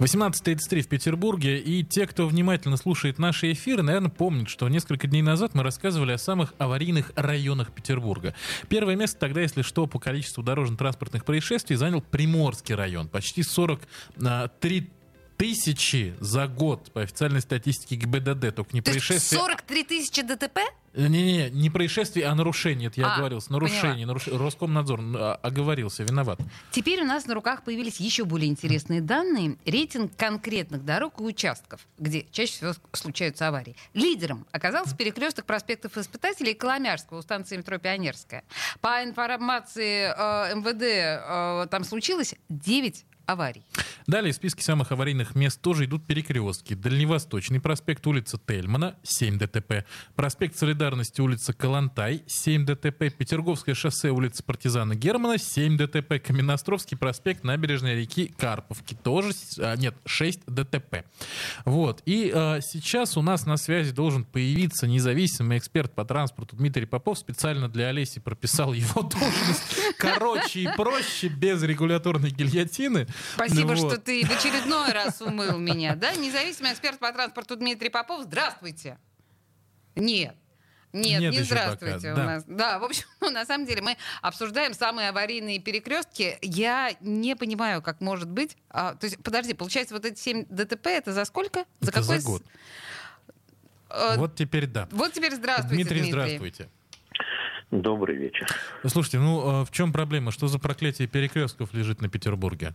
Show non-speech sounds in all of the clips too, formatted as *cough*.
18.33 в Петербурге, и те, кто внимательно слушает наши эфиры, наверное, помнят, что несколько дней назад мы рассказывали о самых аварийных районах Петербурга. Первое место тогда, если что, по количеству дорожно-транспортных происшествий занял Приморский район. Почти 43 тысячи за год по официальной статистике ГИБДД, только не происшествия. 43 тысячи ДТП? Не-не-не, не происшествие, а нарушение. Это я а, оговорился. Нарушение. Наруш... Роскомнадзор а, оговорился, виноват. Теперь у нас на руках появились еще более интересные данные. Рейтинг конкретных дорог и участков, где чаще всего случаются аварии. Лидером оказался перекресток проспектов Испытателей Коломярского у станции метро Пионерская. По информации э, МВД, э, там случилось 9 аварий. Далее в списке самых аварийных мест тоже идут перекрестки. Дальневосточный проспект, улица Тельмана, 7 ДТП. Проспект Солидарности, улица Калантай, 7 ДТП. Петерговское шоссе, улица Партизана Германа, 7 ДТП. Каменноостровский проспект, набережная реки Карповки, тоже, а, нет, 6 ДТП. Вот. И а, сейчас у нас на связи должен появиться независимый эксперт по транспорту Дмитрий Попов. Специально для Олеси прописал его *laughs* должность короче и проще, без регуляторной гильотины. Спасибо, вот. что ты в очередной раз умыл меня, да? Независимый эксперт по транспорту Дмитрий Попов, здравствуйте. Нет. Нет, Нет не здравствуйте пока, у да. нас. Да, в общем, ну, на самом деле мы обсуждаем самые аварийные перекрестки. Я не понимаю, как может быть. А, то есть, подожди, получается, вот эти 7 ДТП это за сколько? За это какой? За год. А, вот теперь да. Вот теперь здравствуйте, Дмитрий. Дмитрий. здравствуйте. Добрый вечер. Слушайте, ну а в чем проблема? Что за проклятие перекрестков лежит на Петербурге?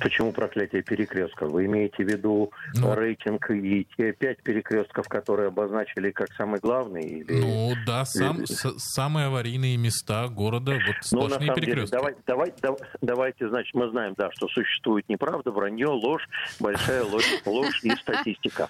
Почему проклятие перекрестков? Вы имеете в виду ну, рейтинг и те пять перекрестков, которые обозначили как самые главные? Или... Ну да, сам, или... с, самые аварийные места города, вот ну, сплошные ну, перекрестки. Деле, давай, давай, давайте, значит, мы знаем, да, что существует неправда, вранье, ложь, большая ложь, *laughs* ложь и статистика.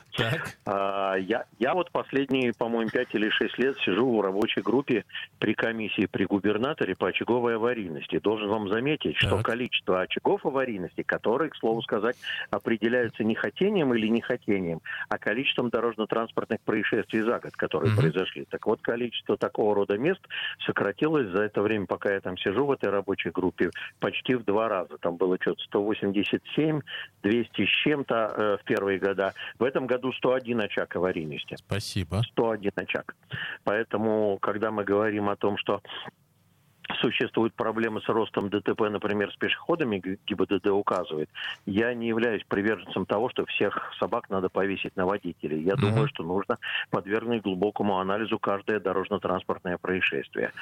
А, я, я вот последние, по-моему, пять или шесть лет сижу в рабочей группе при комиссии при губернаторе по очаговой аварийности. Должен вам заметить, так. что количество очагов аварийности, которые, к слову сказать, определяются не хотением или нехотением, а количеством дорожно-транспортных происшествий за год, которые угу. произошли. Так вот, количество такого рода мест сократилось за это время, пока я там сижу в этой рабочей группе, почти в два раза. Там было что-то 187, 200 с чем-то э, в первые года. В этом году 101 очаг аварийности. Спасибо. 101 очаг. Поэтому, когда мы говорим о том, что существуют проблемы с ростом ДТП, например, с пешеходами, ГИБДД указывает, я не являюсь приверженцем того, что всех собак надо повесить на водителей. Я mm-hmm. думаю, что нужно подвергнуть глубокому анализу каждое дорожно-транспортное происшествие.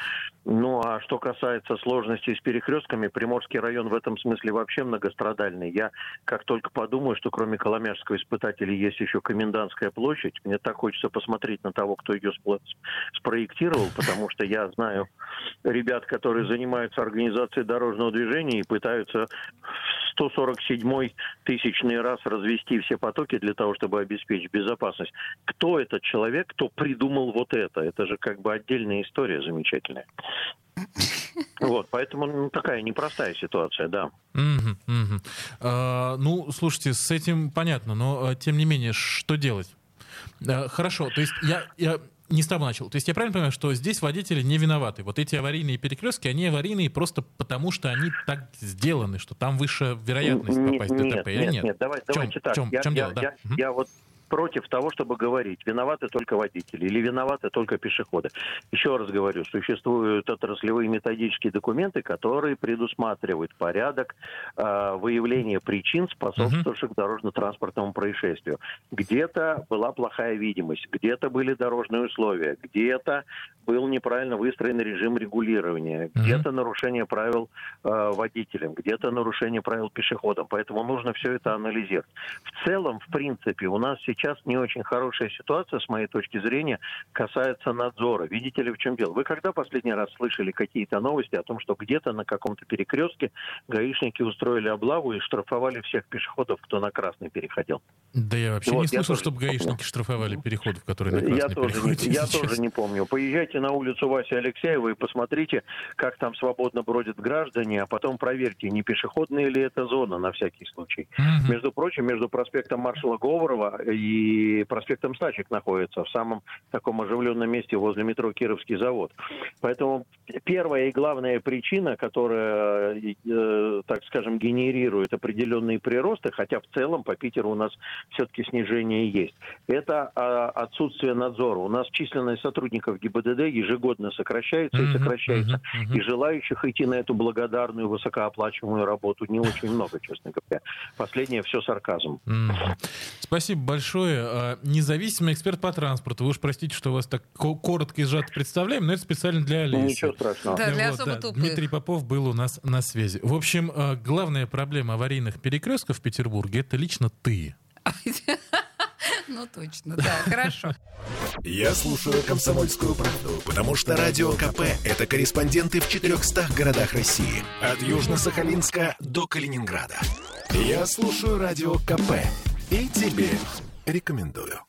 Ну, а что касается сложностей с перекрестками, Приморский район в этом смысле вообще многострадальный. Я как только подумаю, что кроме Коломяжского испытателя есть еще Комендантская площадь, мне так хочется посмотреть на того, кто ее спроектировал, потому что я знаю ребят, которые занимаются организацией дорожного движения и пытаются в 147-й тысячный раз развести все потоки для того, чтобы обеспечить безопасность. Кто этот человек, кто придумал вот это? Это же как бы отдельная история замечательная. *laughs* Вот, поэтому ну, такая непростая ситуация, да. Угу, угу. А, ну, слушайте, с этим понятно, но а, тем не менее, что делать? А, хорошо, то есть я, я не с того начал. То есть я правильно понимаю, что здесь водители не виноваты. Вот эти аварийные перекрестки, они аварийные просто потому, что они так сделаны, что там выше вероятность попасть в ДТП, нет, или нет? Нет, давай, давайте так. В чем, я, чем я, дело, я, да? я вот против того, чтобы говорить, виноваты только водители или виноваты только пешеходы. Еще раз говорю, существуют отраслевые методические документы, которые предусматривают порядок э, выявления причин, способствовавших дорожно-транспортному происшествию. Где-то была плохая видимость, где-то были дорожные условия, где-то был неправильно выстроен режим регулирования, где-то нарушение правил э, водителям, где-то нарушение правил пешеходам. Поэтому нужно все это анализировать. В целом, в принципе, у нас сейчас сейчас не очень хорошая ситуация, с моей точки зрения, касается надзора. Видите ли, в чем дело? Вы когда последний раз слышали какие-то новости о том, что где-то на каком-то перекрестке гаишники устроили облаву и штрафовали всех пешеходов, кто на красный переходил? Да я вообще вот, не слышал, чтобы гаишники штрафовали переходов, которые на красный я тоже, не, я тоже не помню. Поезжайте на улицу Васи Алексеева и посмотрите, как там свободно бродят граждане, а потом проверьте, не пешеходная ли это зона на всякий случай. Угу. Между прочим, между проспектом маршала Говорова и проспектом Стачек находится в самом таком оживленном месте возле метро Кировский завод. Поэтому первая и главная причина, которая, э, так скажем, генерирует определенные приросты, хотя в целом по Питеру у нас все-таки снижение есть, это а, отсутствие надзора. У нас численность сотрудников ГИБДД ежегодно сокращается и сокращается. И желающих идти на эту благодарную, высокооплачиваемую работу не очень много, честно говоря. Последнее все сарказм. Спасибо большое. А, независимый эксперт по транспорту. Вы уж простите, что вас так коротко и сжато представляем, но это специально для Алисы. Ничего страшного. Да, для вот, особо да. Дмитрий Попов был у нас на связи. В общем, а, главная проблема аварийных перекрестков в Петербурге это лично ты. *laughs* Ну точно, да, *laughs* хорошо. Я слушаю «Комсомольскую правду», потому что «Радио КП» — это корреспонденты в 400 городах России. От Южно-Сахалинска до Калининграда. Я слушаю «Радио КП» и тебе рекомендую.